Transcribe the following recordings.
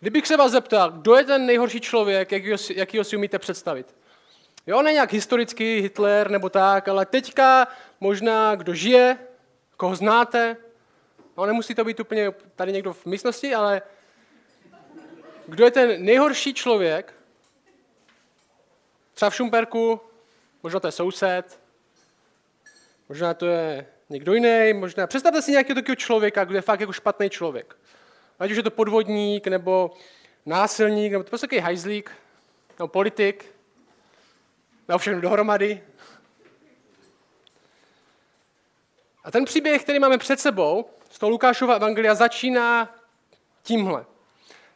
Kdybych se vás zeptal, kdo je ten nejhorší člověk, jakýho jakýho si umíte představit? Jo, ne nějak historicky Hitler nebo tak, ale teďka možná kdo žije, koho znáte. No, nemusí to být úplně tady někdo v místnosti, ale kdo je ten nejhorší člověk, třeba v Šumperku, možná to je soused, možná to je někdo jiný, možná... Představte si nějakého takového člověka, kdo je fakt jako špatný člověk. Ať už je to podvodník, nebo násilník, nebo to prostě takový hajzlík, nebo politik, nebo všechno dohromady. A ten příběh, který máme před sebou, z toho Lukášova evangelia, začíná tímhle.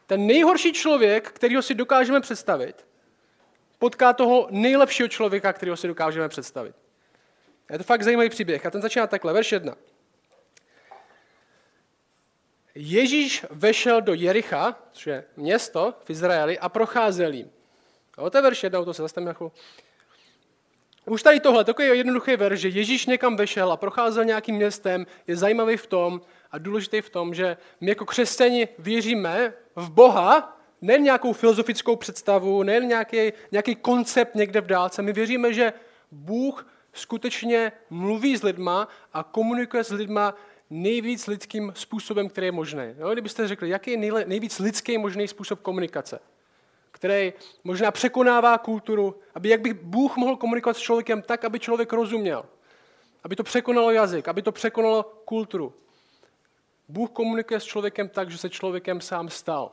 Ten nejhorší člověk, kterýho si dokážeme představit, potká toho nejlepšího člověka, kterého si dokážeme představit. Je to fakt zajímavý příběh a ten začíná takhle, verš 1. Ježíš vešel do Jericha, což je město v Izraeli, a procházel jim. Jo, to je verš 1, to se zastavíme jako. Už tady tohle, takový jednoduchý verš, že Ježíš někam vešel a procházel nějakým městem, je zajímavý v tom a důležitý v tom, že my jako křesťani věříme v Boha, ne nějakou filozofickou představu, ne nějaký, nějaký koncept někde v dálce. My věříme, že Bůh skutečně mluví s lidma a komunikuje s lidma nejvíc lidským způsobem, který je možný. Jo? Kdybyste řekli, jaký je nejvíc lidský možný způsob komunikace, který možná překonává kulturu, aby jak by Bůh mohl komunikovat s člověkem tak, aby člověk rozuměl, aby to překonalo jazyk, aby to překonalo kulturu. Bůh komunikuje s člověkem tak, že se člověkem sám stal.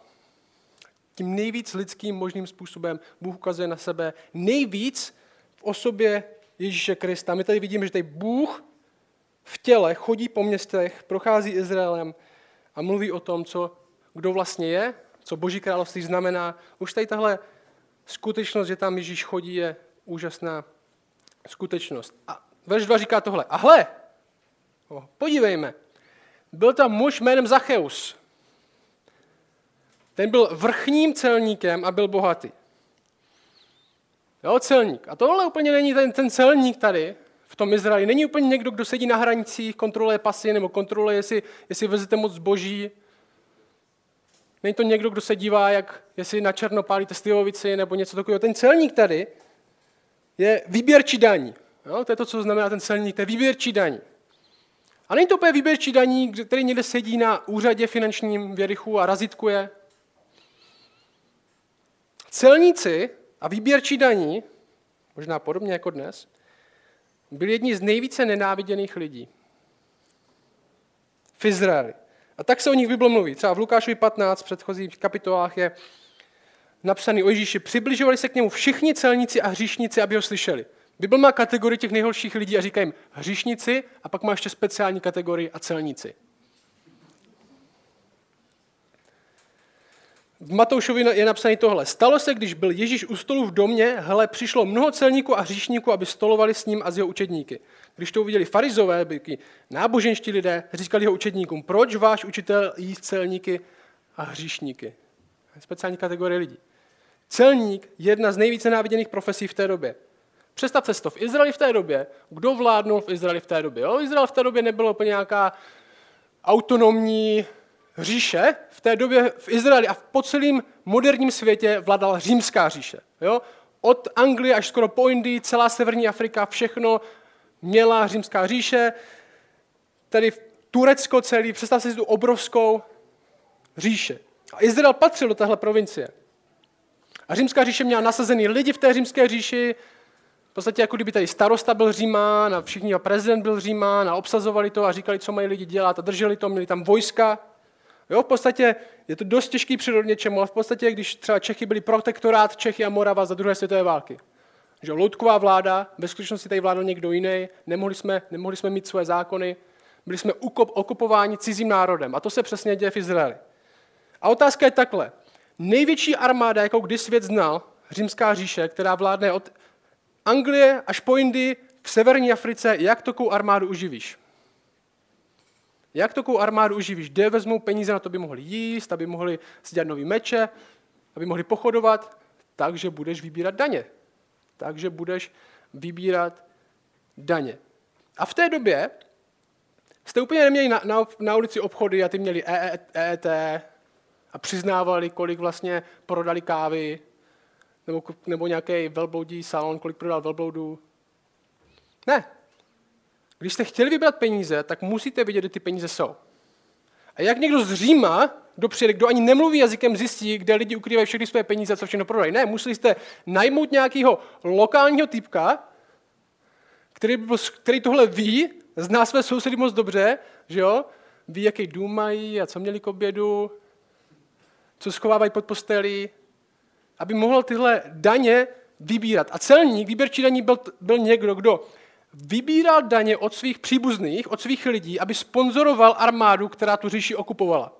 Tím nejvíc lidským možným způsobem Bůh ukazuje na sebe nejvíc v osobě Ježíše Krista. My tady vidíme, že tady Bůh v těle chodí po městech, prochází Izraelem a mluví o tom, co, kdo vlastně je, co Boží království znamená. Už tady tahle skutečnost, že tam Ježíš chodí, je úžasná skutečnost. A verš 2 říká tohle. A hle, podívejme, byl tam muž jménem Zacheus. Ten byl vrchním celníkem a byl bohatý. Jo, celník. A tohle úplně není ten, ten celník tady, v tom Izraeli. Není úplně někdo, kdo sedí na hranicích, kontroluje pasy nebo kontroluje, jestli, jestli vezete moc zboží. Není to někdo, kdo se dívá, jak, jestli na černo pálíte slivovici nebo něco takového. Ten celník tady je výběrčí daní. Jo, to je to, co znamená ten celník, to je výběrčí daní. A není to úplně výběrčí daní, který někde sedí na úřadě finančním věrychu a razitkuje. Celníci a výběrčí daní, možná podobně jako dnes, byli jedni z nejvíce nenáviděných lidí v Izraeli. A tak se o nich Bible mluví. Třeba v Lukášovi 15 v předchozích kapitolách je napsaný o Ježíši. Přibližovali se k němu všichni celníci a hříšníci, aby ho slyšeli. Bible má kategorii těch nejhorších lidí a říká jim hříšníci a pak má ještě speciální kategorii a celníci. V Matoušovi je napsané tohle. Stalo se, když byl Ježíš u stolu v domě, hele, přišlo mnoho celníků a hříšníků, aby stolovali s ním a s jeho učedníky. Když to uviděli farizové, byli náboženští lidé, říkali jeho učedníkům, proč váš učitel jí celníky a hříšníky? Speciální kategorie lidí. Celník je jedna z nejvíce náviděných profesí v té době. Představte si to, v Izraeli v té době, kdo vládnul v Izraeli v té době? Jo? Izrael v té době nebylo úplně nějaká autonomní říše v té době v Izraeli a po celém moderním světě vládala římská říše. Jo? Od Anglie až skoro po Indii, celá severní Afrika, všechno měla římská říše. Tedy Turecko celý, představte si tu obrovskou říše. A Izrael patřil do téhle provincie. A římská říše měla nasazený lidi v té římské říši, v podstatě jako kdyby tady starosta byl Římán a všichni a prezident byl Římán a obsazovali to a říkali, co mají lidi dělat a drželi to, měli tam vojska. Jo, v podstatě je to dost těžký přírodně čemu, ale v podstatě, když třeba Čechy byli protektorát Čechy a Morava za druhé světové války. Že loutková vláda, ve skutečnosti tady vládl někdo jiný, nemohli jsme, nemohli jsme mít své zákony, byli jsme okupováni cizím národem. A to se přesně děje v Izraeli. A otázka je takhle. Největší armáda, jakou kdy svět znal, římská říše, která vládne od Anglie až po Indii v severní Africe, jak takovou armádu uživíš? Jak takovou armádu uživíš? Kde vezmou peníze na to, aby mohli jíst, aby mohli si dělat nový meče, aby mohli pochodovat? Takže budeš vybírat daně. Takže budeš vybírat daně. A v té době jste úplně neměli na, na, na ulici obchody a ty měli EET a přiznávali, kolik vlastně prodali kávy, nebo, nebo nějaký velbloudí salon, kolik prodal velbloudů. Ne. Když jste chtěli vybrat peníze, tak musíte vidět, kde ty peníze jsou. A jak někdo z Říma, kdo přijede, kdo ani nemluví jazykem, zjistí, kde lidi ukrývají všechny své peníze, co všechno prodají. Ne, museli jste najmout nějakého lokálního typka, který, který tohle ví, zná své sousedy moc dobře, že jo? ví, jaký dům mají a co měli k obědu, co schovávají pod postelí, aby mohl tyhle daně vybírat. A celník, výběrčí daní byl, byl někdo, kdo vybíral daně od svých příbuzných, od svých lidí, aby sponzoroval armádu, která tu říši okupovala.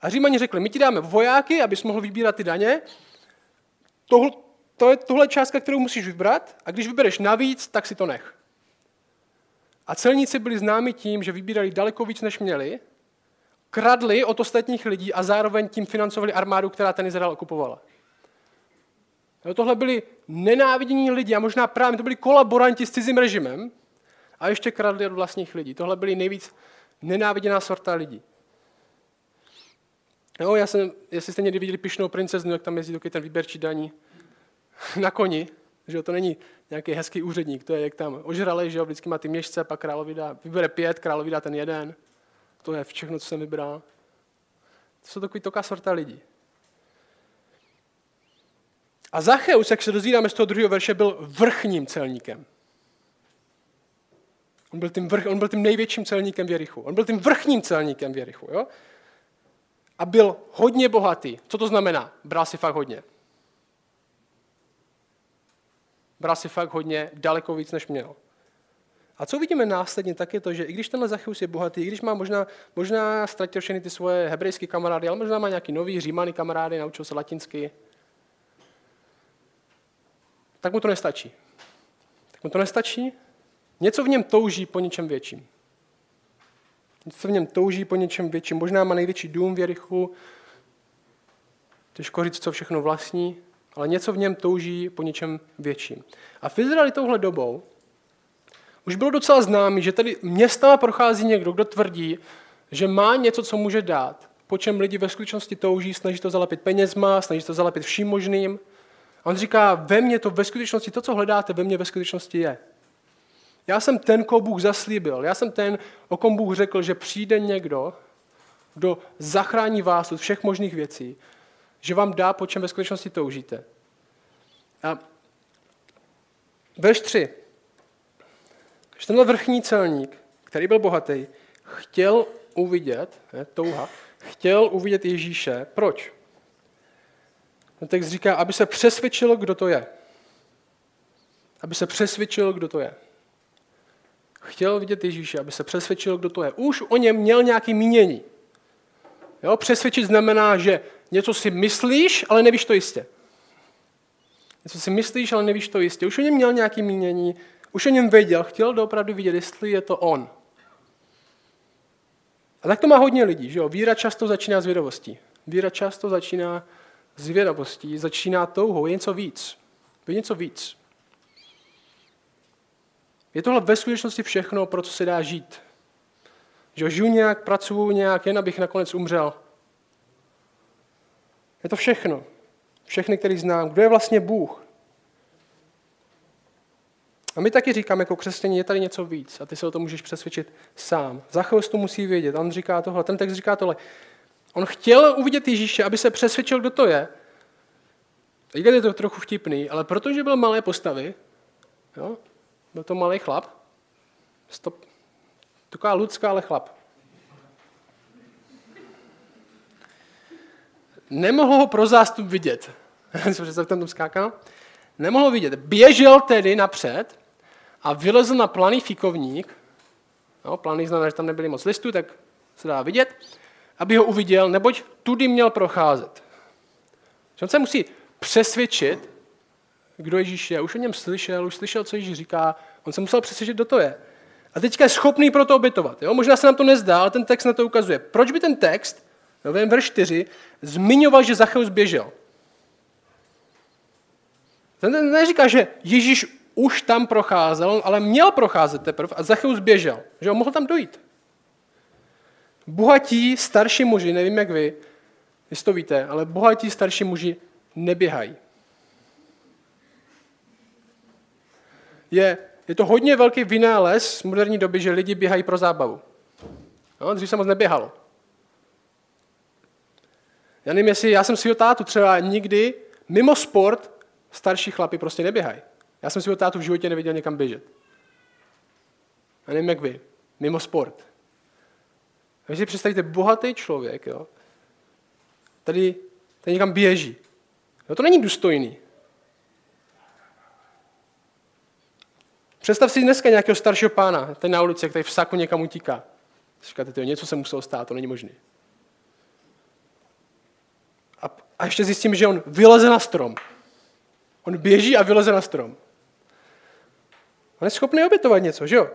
A Římani řekli, my ti dáme vojáky, abys mohl vybírat ty daně, tohle, to je tohle částka, kterou musíš vybrat a když vybereš navíc, tak si to nech. A celníci byli známi tím, že vybírali daleko víc, než měli, kradli od ostatních lidí a zároveň tím financovali armádu, která ten Izrael okupovala. Jo, tohle byli nenávidění lidi a možná právě to byli kolaboranti s cizím režimem a ještě kradli od vlastních lidí. Tohle byli nejvíc nenáviděná sorta lidí. Jo, já jsem, jestli jste někdy viděli Pišnou princeznu, jak tam jezdí taky ten výběrčí daní na koni, že to není nějaký hezký úředník, to je jak tam ožralej, že jo, vždycky má ty měšce, pak královi dá, vybere pět, královi dá ten jeden. To je všechno, co jsem vybral. To jsou takový toká sorta lidí. A Zacheus, jak se dozvídáme z toho druhého verše, byl vrchním celníkem. On byl tím, vrch, on byl tím největším celníkem v Jerichu. On byl tím vrchním celníkem v Jerichu. Jo? A byl hodně bohatý. Co to znamená? Bral si fakt hodně. Bral si fakt hodně, daleko víc, než měl. A co vidíme následně, tak je to, že i když tenhle Zachyus je bohatý, i když má možná, možná ztratil všechny ty svoje hebrejské kamarády, ale možná má nějaký nový římany kamarády, naučil se latinsky, tak mu to nestačí. Tak mu to nestačí. Něco v něm touží po něčem větším. Něco v něm touží po něčem větším. Možná má největší dům v Jerichu, těžko říct, co všechno vlastní, ale něco v něm touží po něčem větším. A v Izraeli touhle dobou už bylo docela známý, že tady města prochází někdo, kdo tvrdí, že má něco, co může dát, po čem lidi ve skutečnosti touží, snaží to zalepit penězma, snaží to zalepit vším možným. A on říká, ve mně to ve skutečnosti, to, co hledáte, ve mně ve skutečnosti je. Já jsem ten, koho Bůh zaslíbil. Já jsem ten, o kom Bůh řekl, že přijde někdo, kdo zachrání vás od všech možných věcí, že vám dá, po čem ve skutečnosti toužíte. A verš 3. Když tenhle vrchní celník, který byl bohatý, chtěl uvidět, ne, touha, chtěl uvidět Ježíše. Proč? Ten text říká, aby se přesvědčil, kdo to je. Aby se přesvědčil, kdo to je. Chtěl vidět Ježíše, aby se přesvědčil, kdo to je. Už o něm měl nějaký mínění. Jo? Přesvědčit znamená, že něco si myslíš, ale nevíš to jistě. Něco si myslíš, ale nevíš to jistě. Už o něm měl nějaký mínění, už o něm věděl, chtěl doopravdy vidět, jestli je to on. A tak to má hodně lidí. Že jo? Víra často začíná s vědovostí. Víra často začíná zvědavostí, začíná touhou, je něco víc. Je něco víc. Je tohle ve skutečnosti všechno, pro co se dá žít. Že žiju nějak, pracuju nějak, jen abych nakonec umřel. Je to všechno. Všechny, který znám. Kdo je vlastně Bůh? A my taky říkáme jako křesťané, je tady něco víc a ty se o tom můžeš přesvědčit sám. Zachovos to musí vědět. On říká tohle, ten text říká tohle. On chtěl uvidět Ježíše, aby se přesvědčil, kdo to je. Teď je to trochu vtipný, ale protože byl malé postavy, jo, byl to malý chlap, stop, taková lidská, ale chlap. Nemohl ho pro zástup vidět. Co tam skákal? Nemohl ho vidět. Běžel tedy napřed a vylezl na planý fikovník. No, planý znamená, že tam nebyly moc listů, tak se dá vidět aby ho uviděl, neboť tudy měl procházet. On se musí přesvědčit, kdo Ježíš je. Už o něm slyšel, už slyšel, co Ježíš říká. On se musel přesvědčit, kdo to je. A teďka je schopný pro to obětovat. Jo? Možná se nám to nezdá, ale ten text na to ukazuje. Proč by ten text, novém verš 4, zmiňoval, že Zacheus běžel? Ten neříká, že Ježíš už tam procházel, ale měl procházet teprve a Zacheus běžel. Že on mohl tam dojít. Bohatí, starší muži, nevím jak vy, jestli to víte, ale bohatí starší muži neběhají. Je, je to hodně velký vynález z moderní doby, že lidi běhají pro zábavu. No, dřív se moc neběhalo. Já nevím, jestli já jsem svého tátu třeba nikdy mimo sport starší chlapi prostě neběhají. Já jsem svého tátu v životě neviděl někam běžet. Já nevím, jak vy. Mimo sport. Když si představíte bohatý člověk, jo, tady, tady někam běží. No to není důstojný. Představ si dneska nějakého staršího pána, ten na ulici, který v saku někam utíká. Říkáte, tyjo, něco se muselo stát, to není možné. A, a ještě zjistím, že on vyleze na strom. On běží a vyleze na strom. On je schopný obětovat něco, že jo?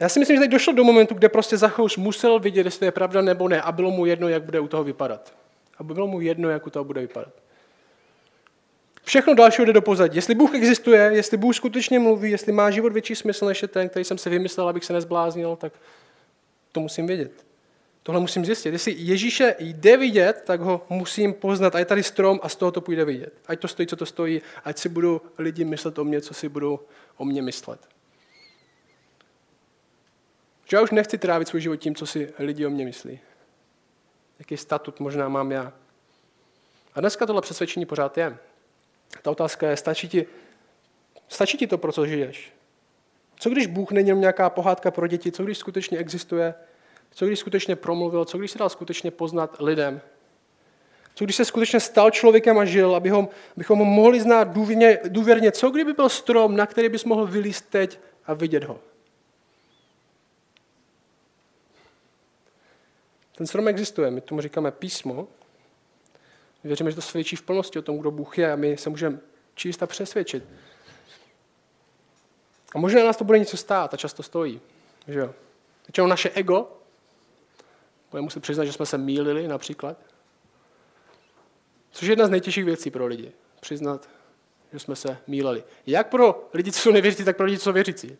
Já si myslím, že teď došlo do momentu, kde prostě Zachaus musel vidět, jestli to je pravda nebo ne a bylo mu jedno, jak bude u toho vypadat. A bylo mu jedno, jak u toho bude vypadat. Všechno další jde do pozadí. Jestli Bůh existuje, jestli Bůh skutečně mluví, jestli má život větší smysl než je ten, který jsem si vymyslel, abych se nezbláznil, tak to musím vědět. Tohle musím zjistit. Jestli Ježíše jde vidět, tak ho musím poznat. A je tady strom a z toho to půjde vidět. Ať to stojí, co to stojí, ať si budou lidi myslet o mě, co si budou o mě myslet. Že já už nechci trávit svůj život tím, co si lidi o mě myslí. Jaký statut možná mám já. A dneska tohle přesvědčení pořád je. Ta otázka je, stačí ti, stačí ti to, pro co žiješ? Co když Bůh není nějaká pohádka pro děti? Co když skutečně existuje? Co když skutečně promluvil? Co když se dal skutečně poznat lidem? Co když se skutečně stal člověkem a žil, abychom, abychom ho mohli znát důvěrně, důvěrně? Co kdyby byl strom, na který bys mohl vylíst teď a vidět ho? Ten strom existuje, my tomu říkáme písmo. Věříme, že to svědčí v plnosti o tom, kdo Bůh je a my se můžeme číst a přesvědčit. A možná nás to bude něco stát a často stojí. Že jo? Většinou naše ego, budeme muset přiznat, že jsme se mýlili například. Což je jedna z nejtěžších věcí pro lidi. Přiznat, že jsme se mýlili. Jak pro lidi, co jsou nevěřící, tak pro lidi, co jsou věřící.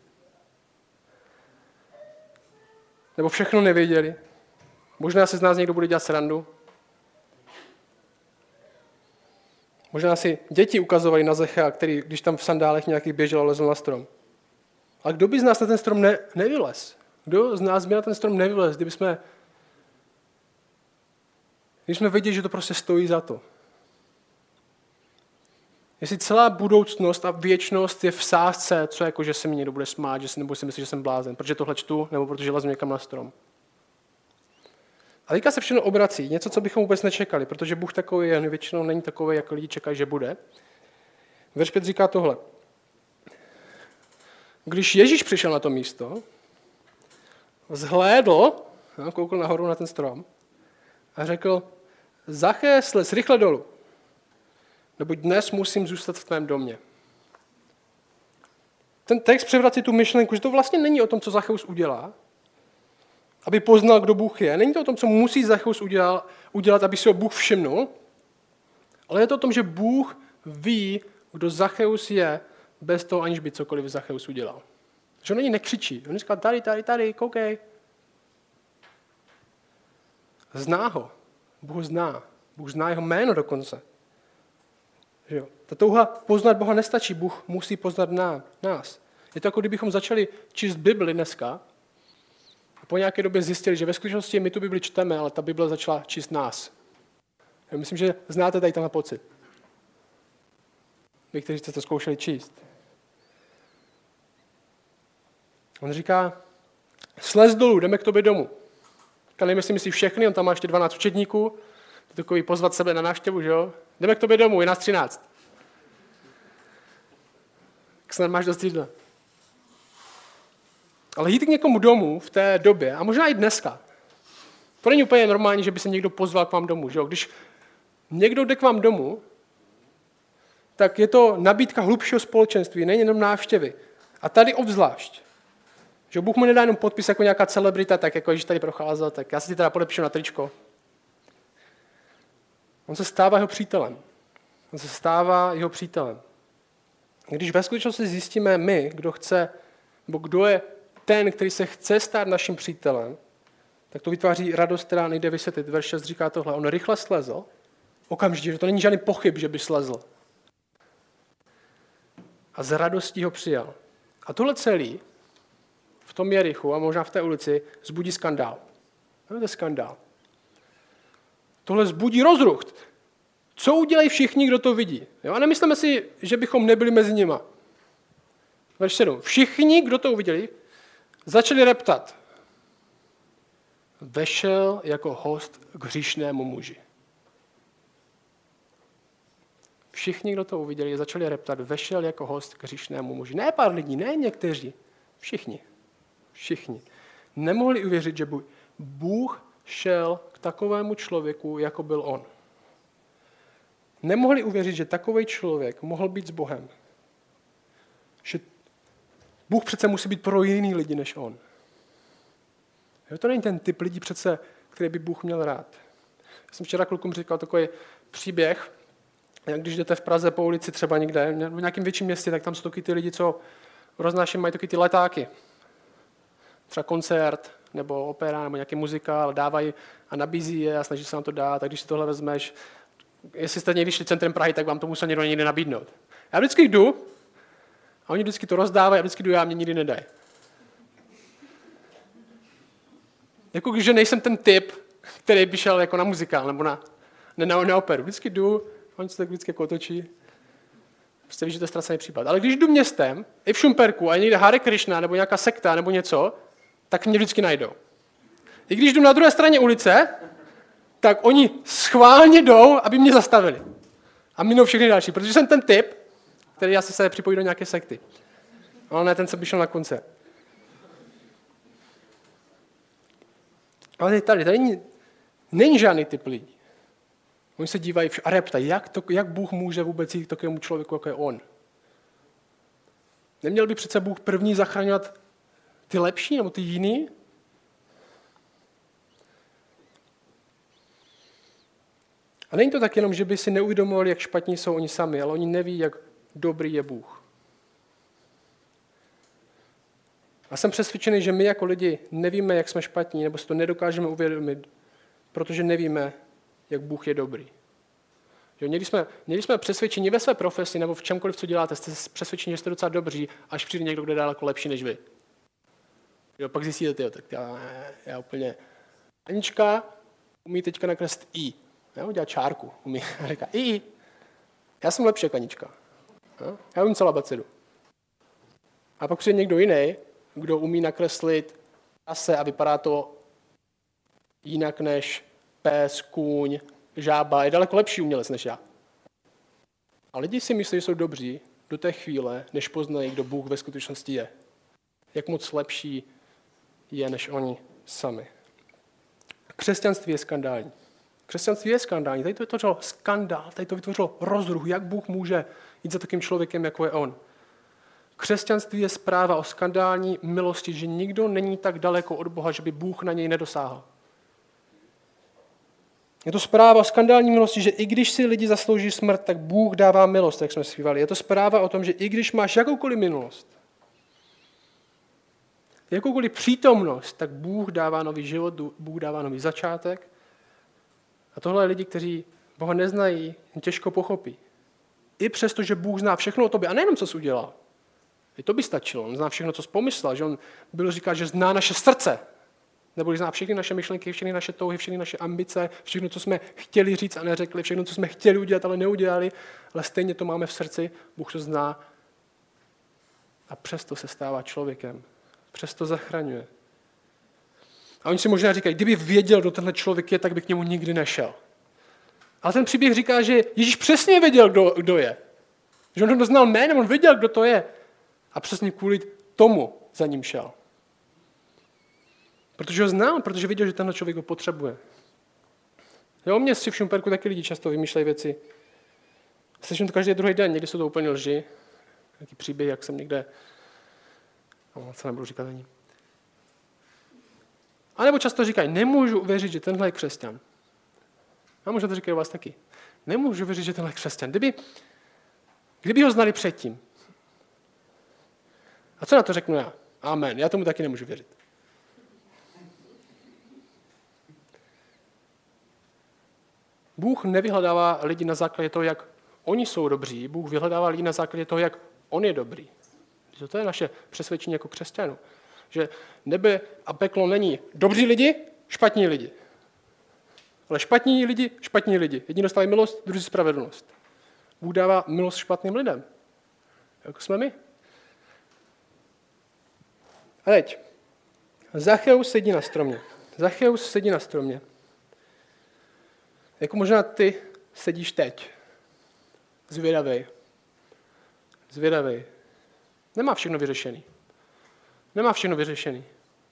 Nebo všechno nevěděli. Možná se z nás někdo bude dělat srandu. Možná si děti ukazovali na Zecha, který, když tam v sandálech nějaký běžel, lezl na strom. A kdo by z nás na ten strom ne, nevylez? Kdo z nás by na ten strom nevylez, kdyby jsme, když jsme věděli, že to prostě stojí za to? Jestli celá budoucnost a věčnost je v sázce, co jako, že se mi někdo bude smát, že si, nebo si myslí, že jsem blázen, protože tohle čtu, nebo protože lezu někam na strom. A teďka se všechno obrací, něco, co bychom vůbec nečekali, protože Bůh takový je, většinou není takový, jak lidi čekají, že bude. Verš 5 říká tohle. Když Ježíš přišel na to místo, zhlédl, no, koukl nahoru na ten strom a řekl, Zaché, slez rychle dolů, neboť dnes musím zůstat v tvém domě. Ten text převrací tu myšlenku, že to vlastně není o tom, co Zacheus udělá, aby poznal, kdo Bůh je. Není to o tom, co musí Zacheus udělat, udělat, aby si ho Bůh všimnul, ale je to o tom, že Bůh ví, kdo Zacheus je, bez toho, aniž by cokoliv Zacheus udělal. Že on není nekřičí. On říká, tady, tady, tady, koukej. Zná ho. Bůh zná. Bůh zná jeho jméno dokonce. Že jo? Ta touha poznat Boha nestačí. Bůh musí poznat nás. Je to jako kdybychom začali číst Bibli dneska po nějaké době zjistili, že ve skutečnosti my tu Bibli čteme, ale ta Bible začala číst nás. Já myslím, že znáte tady tenhle pocit. Vy, kteří jste to zkoušeli číst. On říká, slez dolů, jdeme k tobě domů. Tak nevím, jestli myslí všechny, on tam má ještě 12 učedníků, to takový pozvat sebe na návštěvu, že jo? Jdeme k tobě domů, je nás 13. Tak snad máš dost jídla. Ale jít k někomu domů v té době, a možná i dneska, to není úplně normální, že by se někdo pozval k vám domů. Že jo? Když někdo jde k vám domů, tak je to nabídka hlubšího společenství, není jenom návštěvy. A tady obzvlášť. Že Bůh mu nedá jenom podpis jako nějaká celebrita, tak jako když tady procházel, tak já si ti teda podepíšu na tričko. On se stává jeho přítelem. On se stává jeho přítelem. Když ve skutečnosti zjistíme my, kdo chce, nebo kdo je ten, který se chce stát naším přítelem, tak to vytváří radost, která nejde vysvětlit. Verš 6 říká tohle. On rychle slezl, okamžitě, že to není žádný pochyb, že by slezl. A z radostí ho přijal. A tohle celý v tom Jerichu a možná v té ulici zbudí skandál. To je skandál. Tohle zbudí rozruch. Co udělají všichni, kdo to vidí? Jo? A nemyslíme si, že bychom nebyli mezi nima. Verš 7. Všichni, kdo to uviděli, začali reptat. Vešel jako host k hříšnému muži. Všichni, kdo to uviděli, začali reptat, vešel jako host k hříšnému muži. Ne pár lidí, ne někteří, všichni. Všichni. Nemohli uvěřit, že Bůh šel k takovému člověku, jako byl on. Nemohli uvěřit, že takový člověk mohl být s Bohem. Že Bůh přece musí být pro jiný lidi než on. Jo, to není ten typ lidí přece, který by Bůh měl rád. Já jsem včera klukům říkal takový příběh, jak když jdete v Praze po ulici třeba někde, v nějakém větším městě, tak tam jsou taky ty lidi, co roznášejí, mají taky ty letáky. Třeba koncert, nebo opera, nebo nějaký muzikál, dávají a nabízí je a snaží se nám to dát. Tak když si tohle vezmeš, jestli jste někdy šli centrem Prahy, tak vám to musel někdo někdy nabídnout. Já vždycky jdu a oni vždycky to rozdávají a vždycky jdu já, mě nikdy nedají. Jako když nejsem ten typ, který by šel jako na muzikál nebo na, ne, na, na operu. Vždycky jdu, oni se tak vždycky jako otočí. Prostě víš, že to je ztracený případ. Ale když jdu městem, i v Šumperku, a někde Hare Krishna, nebo nějaká sekta, nebo něco, tak mě vždycky najdou. I když jdu na druhé straně ulice, tak oni schválně jdou, aby mě zastavili. A minou všechny další, protože jsem ten typ, který asi se připojí do nějaké sekty. Ale ne ten, co by šel na konce. Ale tady, tady není, není žádný typ lidí. Oni se dívají a reptají, jak, to, jak Bůh může vůbec jít k takovému člověku, jako je on. Neměl by přece Bůh první zachraňovat ty lepší nebo ty jiný? A není to tak jenom, že by si neuvědomovali, jak špatní jsou oni sami, ale oni neví, jak dobrý je Bůh. A jsem přesvědčený, že my jako lidi nevíme, jak jsme špatní, nebo si to nedokážeme uvědomit, protože nevíme, jak Bůh je dobrý. Jo, někdy, jsme, někdy jsme přesvědčeni ve své profesi nebo v čemkoliv, co děláte, jste přesvědčeni, že jste docela dobří, až přijde někdo, kdo je daleko lepší než vy. Jo, pak zjistíte, tyjo, tak já, já úplně... Anička umí teďka nakreslit I. Jo, dělá čárku. Umí. A říká, I, já jsem lepší jak Anička. Jo, já umím celá becedu. A pak přijde někdo jiný, kdo umí nakreslit ase a vypadá to jinak než pes, kůň, žába. Je daleko lepší umělec než já. A lidi si myslí, že jsou dobří do té chvíle, než poznají, kdo Bůh ve skutečnosti je. Jak moc lepší je než oni sami. Křesťanství je skandální. Křesťanství je skandální. Tady to vytvořilo skandál, tady to vytvořilo rozruch, jak Bůh může jít za takým člověkem, jako je on. Křesťanství je zpráva o skandální milosti, že nikdo není tak daleko od Boha, že by Bůh na něj nedosáhl. Je to zpráva o skandální milosti, že i když si lidi zaslouží smrt, tak Bůh dává milost, jak jsme zpívali. Je to zpráva o tom, že i když máš jakoukoliv minulost, jakoukoliv přítomnost, tak Bůh dává nový život, Bůh dává nový začátek. A tohle lidi, kteří Boha neznají, těžko pochopí. I přesto, že Bůh zná všechno o tobě, a nejenom, co jsi udělal. I to by stačilo. On zná všechno, co jsi pomyslel. Že on byl říká, že zná naše srdce. Nebo zná všechny naše myšlenky, všechny naše touhy, všechny naše ambice, všechno, co jsme chtěli říct a neřekli, všechno, co jsme chtěli udělat, ale neudělali, ale stejně to máme v srdci, Bůh to zná a přesto se stává člověkem. Přesto zachraňuje. A oni si možná říkají, kdyby věděl, kdo tenhle člověk je, tak by k němu nikdy nešel. Ale ten příběh říká, že Ježíš přesně věděl, kdo, kdo je. Že on ho znal jménem, on věděl, kdo to je. A přesně kvůli tomu za ním šel. Protože ho znal, protože viděl, že tenhle člověk ho potřebuje. Jo, mě si v Šumperku taky lidi často vymýšlejí věci. Slyším to každý druhý den, někdy jsou to úplně lži. Jaký příběh, jak jsem někde... No, co nebudu říkat ani. A nebo často říkají, nemůžu uvěřit, že tenhle je křesťan. A možná to říkají vás taky. Nemůžu věřit, že tenhle je křesťan. Kdyby, kdyby ho znali předtím. A co na to řeknu já? Amen. Já tomu taky nemůžu věřit. Bůh nevyhledává lidi na základě toho, jak oni jsou dobří. Bůh vyhledává lidi na základě toho, jak on je dobrý. To je naše přesvědčení jako křesťanů. Že nebe a peklo není dobří lidi, špatní lidi. Ale špatní lidi, špatní lidi. Jedni dostávají milost, druhý spravedlnost. Bůh dává milost špatným lidem. Jako jsme my. A teď. Zacheus sedí na stromě. Zacheus sedí na stromě. Jako možná ty sedíš teď. Zvědavej. Zvědavej. Nemá všechno vyřešený. Nemá všechno vyřešený.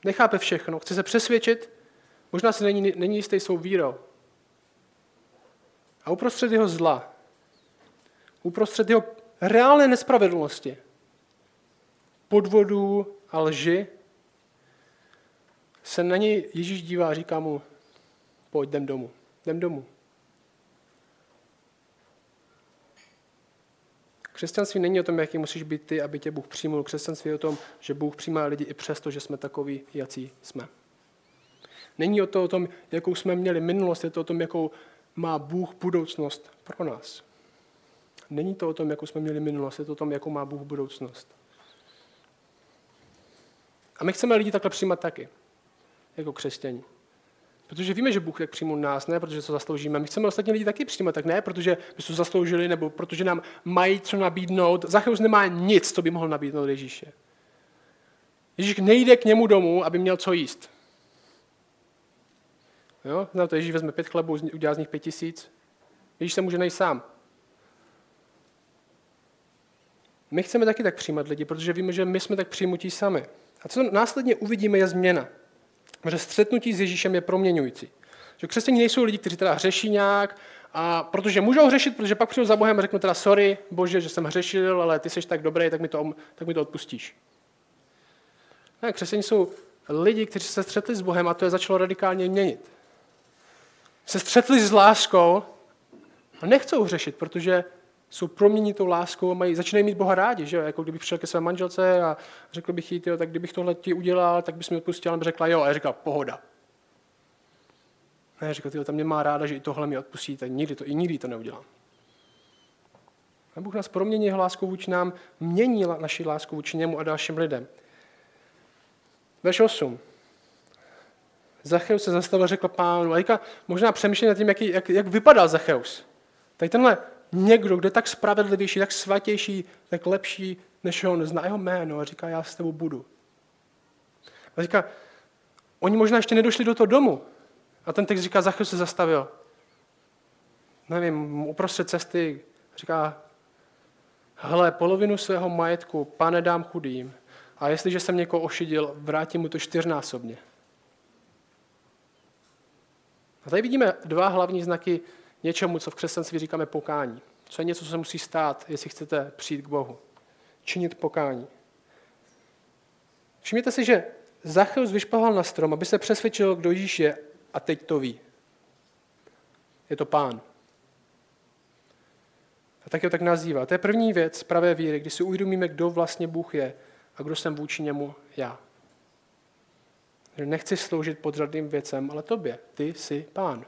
Nechápe všechno. Chce se přesvědčit. Možná se není, není jistý svou vírou. A uprostřed jeho zla, uprostřed jeho reálné nespravedlnosti, podvodů a lži, se na něj Ježíš dívá a říká mu, pojď, jdem domů, jdem domů. Křesťanství není o tom, jaký musíš být ty, aby tě Bůh přijmul. Křesťanství je o tom, že Bůh přijímá lidi i přesto, že jsme takoví, jací jsme. Není o to o tom, jakou jsme měli minulost, je to o tom, jakou má Bůh budoucnost pro nás. Není to o tom, jakou jsme měli minulost, je to o tom, jakou má Bůh budoucnost. A my chceme lidi takhle přijímat taky, jako křesťani. Protože víme, že Bůh tak přijmul nás, ne protože to zasloužíme. My chceme ostatní lidi taky přijímat, tak ne protože by to zasloužili, nebo protože nám mají co nabídnout. Zachyus nemá nic, co by mohl nabídnout Ježíše. Ježíš nejde k němu domů, aby měl co jíst. Jo? Znáte, Ježíš vezme pět chlebů, udělá z nich pět tisíc. Ježíš se může najít sám. My chceme taky tak přijímat lidi, protože víme, že my jsme tak přijmutí sami. A co následně uvidíme, je změna. Že střetnutí s Ježíšem je proměňující. Že křesťané nejsou lidi, kteří teda hřeší nějak, a protože můžou hřešit, protože pak přijdu za Bohem a řeknu teda sorry, bože, že jsem hřešil, ale ty jsi tak dobrý, tak mi to, tak mi to odpustíš. Ne, křesťané jsou lidi, kteří se střetli s Bohem a to je začalo radikálně měnit. Se střetli s láskou a nechcou hřešit, protože jsou promění tou láskou a mají, začínají mít Boha rádi, že jo? Jako kdybych přišel ke své manželce a řekl bych jí, tyjo, tak kdybych tohle ti udělal, tak bys mi odpustil, ale řekla jo. A já říkal, pohoda. Ne, říkal, tyjo, tam mě má ráda, že i tohle mi odpustí, tak nikdy to, i nikdy to neudělám. A Bůh nás promění jeho láskou vůči nám, mění naši lásku vůči němu a dalším lidem. Verš 8. Zacheus se zastavil řekl pánu. A možná přemýšlí nad tím, jak, jak, jak vypadal Zacheus. Tady tenhle někdo, kdo je tak spravedlivější, tak svatější, tak lepší než on, zná jeho jméno a říká, já s tebou budu. A říká, oni možná ještě nedošli do toho domu. A ten text říká, za se zastavil. Nevím, uprostřed cesty říká, hele, polovinu svého majetku, pane, dám chudým. A jestliže jsem někoho ošidil, vrátím mu to čtyřnásobně. A tady vidíme dva hlavní znaky něčemu, co v křesťanství říkáme pokání. Co je něco, co se musí stát, jestli chcete přijít k Bohu. Činit pokání. Všimněte si, že Zacheus vyšplhal na strom, aby se přesvědčil, kdo Ježíš je a teď to ví. Je to pán. A tak ho tak nazývá. To je první věc pravé víry, kdy si uvědomíme, kdo vlastně Bůh je a kdo jsem vůči němu já. Nechci sloužit podřadným věcem, ale tobě. Ty jsi pán.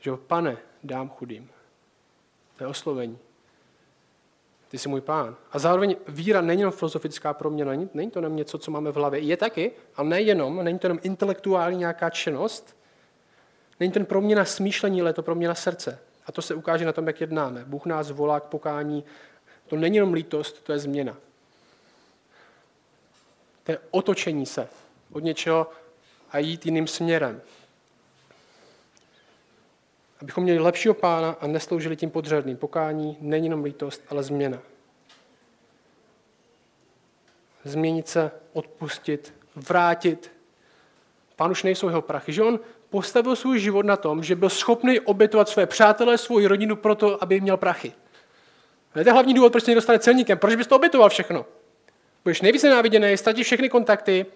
Že pane, dám chudým. To je oslovení. Ty jsi můj pán. A zároveň víra není jenom filozofická proměna, není, to jenom něco, co máme v hlavě. Je taky, ale nejenom, není to jenom intelektuální nějaká činnost, není to proměna smýšlení, ale je to proměna srdce. A to se ukáže na tom, jak jednáme. Bůh nás volá k pokání. To není jenom lítost, to je změna. To je otočení se od něčeho a jít jiným směrem. Abychom měli lepšího pána a nesloužili tím podřadným. Pokání není jenom lítost, ale změna. Změnit se, odpustit, vrátit. Pán už nejsou jeho prachy. Že on postavil svůj život na tom, že byl schopný obětovat své přátelé, svou rodinu proto, aby měl prachy. To je hlavní důvod, proč se někdo celníkem. Proč bys to obětoval všechno? Budeš nejvíce nenáviděný, ztratíš všechny kontakty,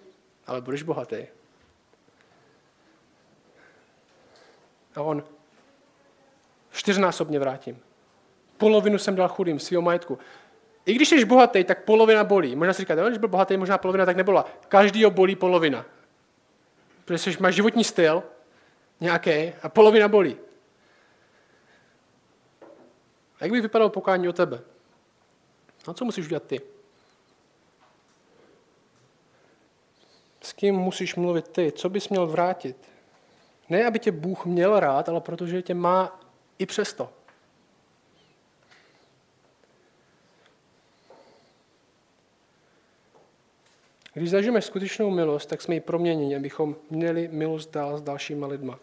ale budeš bohatý. A on čtyřnásobně vrátím. Polovinu jsem dal chudým svého majetku. I když jsi bohatý, tak polovina bolí. Možná si říkáte, když byl bohatý, možná polovina tak nebyla. Každý bolí polovina. Protože jsi, máš životní styl nějaký a polovina bolí. Jak by vypadalo pokání o tebe? A co musíš udělat ty? S kým musíš mluvit ty? Co bys měl vrátit? Ne, aby tě Bůh měl rád, ale protože tě má i přesto. Když zažijeme skutečnou milost, tak jsme ji proměněni, abychom měli milost dál s dalšíma lidma.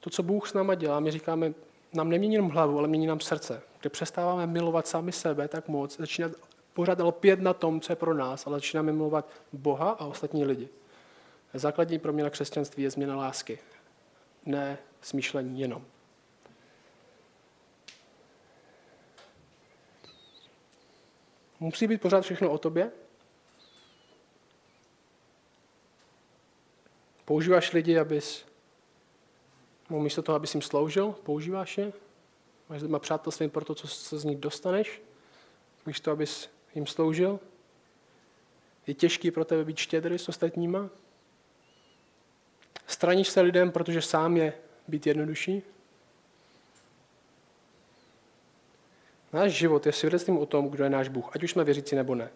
To, co Bůh s náma dělá, my říkáme, nám nemění jenom hlavu, ale mění nám srdce. Kde přestáváme milovat sami sebe tak moc, začíná pořád lpět na tom, co je pro nás, ale začínáme milovat Boha a ostatní lidi. Základní proměna křesťanství je změna lásky, ne smýšlení jenom. Musí být pořád všechno o tobě? Používáš lidi, abys, no místo toho, abys jim sloužil, používáš je? Máš doma přátelství pro to, co se z nich dostaneš? Místo, abys jim sloužil? Je těžký pro tebe být štědrý s ostatníma? Straníš se lidem, protože sám je být jednodušší? Náš život je svědectvím o tom, kdo je náš Bůh, ať už jsme věřící nebo ne.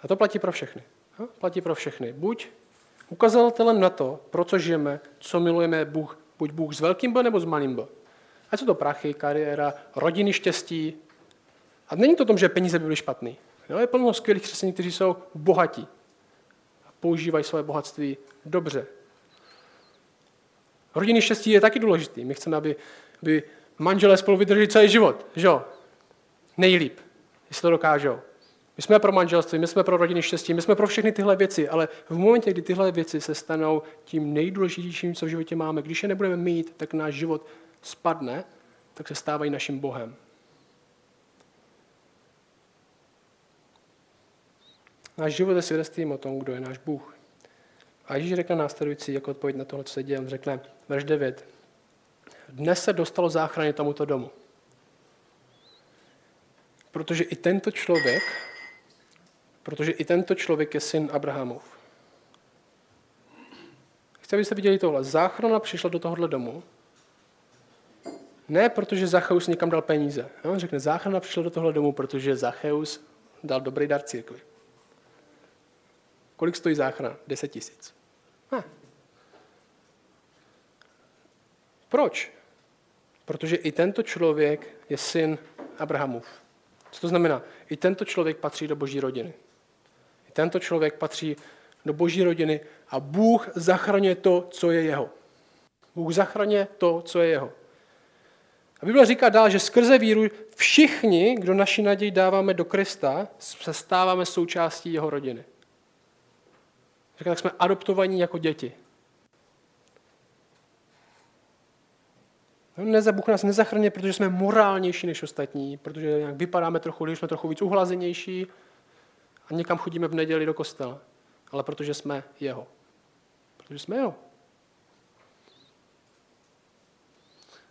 A to platí pro všechny. Ha? Platí pro všechny. Buď ukazatelem na to, pro co žijeme, co milujeme Bůh, buď Bůh s velkým B nebo s malým B. Ať jsou to prachy, kariéra, rodiny, štěstí. A není to o tom, že peníze by byly špatný. Jo, je plno skvělých křesťanů, kteří jsou bohatí a používají své bohatství dobře. Rodinný štěstí je taky důležitý. My chceme, aby, aby manželé spolu vydrželi celý život. Že jo? Nejlíp, jestli to dokážou. My jsme pro manželství, my jsme pro rodinný štěstí, my jsme pro všechny tyhle věci, ale v momentě, kdy tyhle věci se stanou tím nejdůležitějším, co v životě máme, když je nebudeme mít, tak náš život spadne, tak se stávají naším Bohem. Náš život je svědectvím o tom, kdo je náš Bůh. A Ježíš řekne následující jako odpověď na tohle, co se děje. On řekne, verš 9. Dnes se dostalo záchrany tomuto domu. Protože i tento člověk, protože i tento člověk je syn Abrahamův. Chci, abyste viděli tohle. Záchrana přišla do tohohle domu, ne protože Zacheus někam dal peníze. On řekne, záchrana přišla do tohle domu, protože Zacheus dal dobrý dar církvi. Kolik stojí záchrana? 10 tisíc. Proč? Protože i tento člověk je syn Abrahamův. Co to znamená? I tento člověk patří do boží rodiny. I tento člověk patří do boží rodiny a Bůh zachraňuje to, co je jeho. Bůh zachraňuje to, co je jeho. A Bible říká dál, že skrze víru všichni, kdo naši naději dáváme do Krista, se stáváme součástí jeho rodiny. Říká, tak jsme adoptovaní jako děti. Bůh nás nezachraňuje, protože jsme morálnější než ostatní, protože nějak vypadáme trochu, když jsme trochu víc uhlazenější a někam chodíme v neděli do kostela, ale protože jsme jeho. Protože jsme jeho.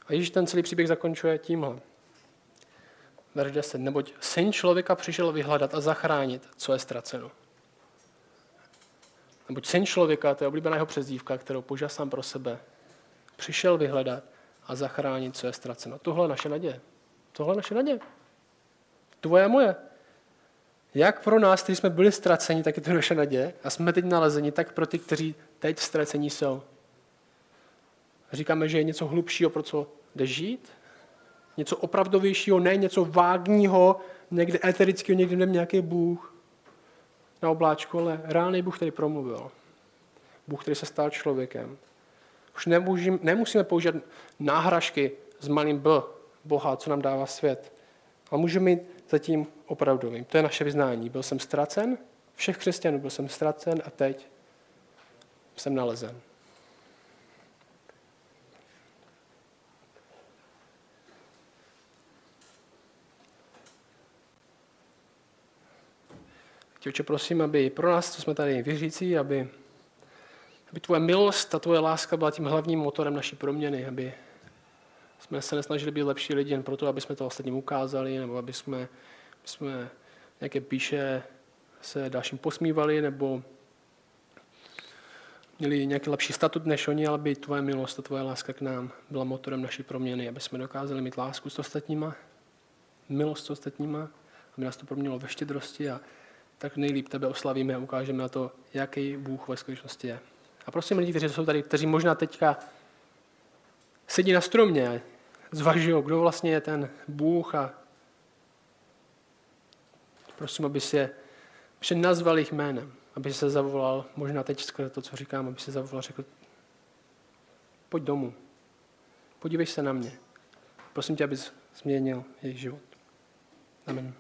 A Ježíš ten celý příběh zakončuje tímhle. Verš 10. Neboť syn člověka přišel vyhledat a zachránit, co je ztraceno. Neboť syn člověka, to je oblíbená jeho přezdívka, kterou používá sám pro sebe, přišel vyhledat a zachránit, co je ztraceno. Tohle je naše naděje. Tohle je naše naděje. Tvoje a moje. Jak pro nás, kteří jsme byli ztraceni, tak je to naše naděje. A jsme teď nalezeni, tak pro ty, kteří teď ztracení jsou. Říkáme, že je něco hlubšího, pro co jde žít. Něco opravdovějšího, ne něco vágního, někde eterického, někde nějaký Bůh na obláčku, ale reálný Bůh, který promluvil. Bůh, který se stal člověkem. Už nemůžím, nemusíme použít náhražky s malým B, Boha, co nám dává svět. A můžeme mít zatím opravdovým. To je naše vyznání. Byl jsem ztracen, všech křesťanů byl jsem ztracen a teď jsem nalezen. Tě prosím, aby pro nás, co jsme tady věřící, aby aby tvoje milost a tvoje láska byla tím hlavním motorem naší proměny, aby jsme se nesnažili být lepší lidi jen proto, aby jsme to ostatním ukázali, nebo aby jsme, aby jsme nějaké píše se dalším posmívali, nebo měli nějaký lepší statut než oni, ale aby tvoje milost a tvoje láska k nám byla motorem naší proměny, aby jsme dokázali mít lásku s ostatníma, milost s ostatníma, aby nás to proměnilo ve štědrosti a tak nejlíp tebe oslavíme a ukážeme na to, jaký Bůh ve skutečnosti je. A prosím lidi, kteří jsou tady, kteří možná teďka sedí na stromě zvažují, kdo vlastně je ten Bůh a prosím, aby si je nazval jejich jménem, aby se zavolal, možná teď skrze to, co říkám, aby se zavolal, řekl, pojď domů, podívej se na mě. Prosím tě, abys změnil jejich život. Amen.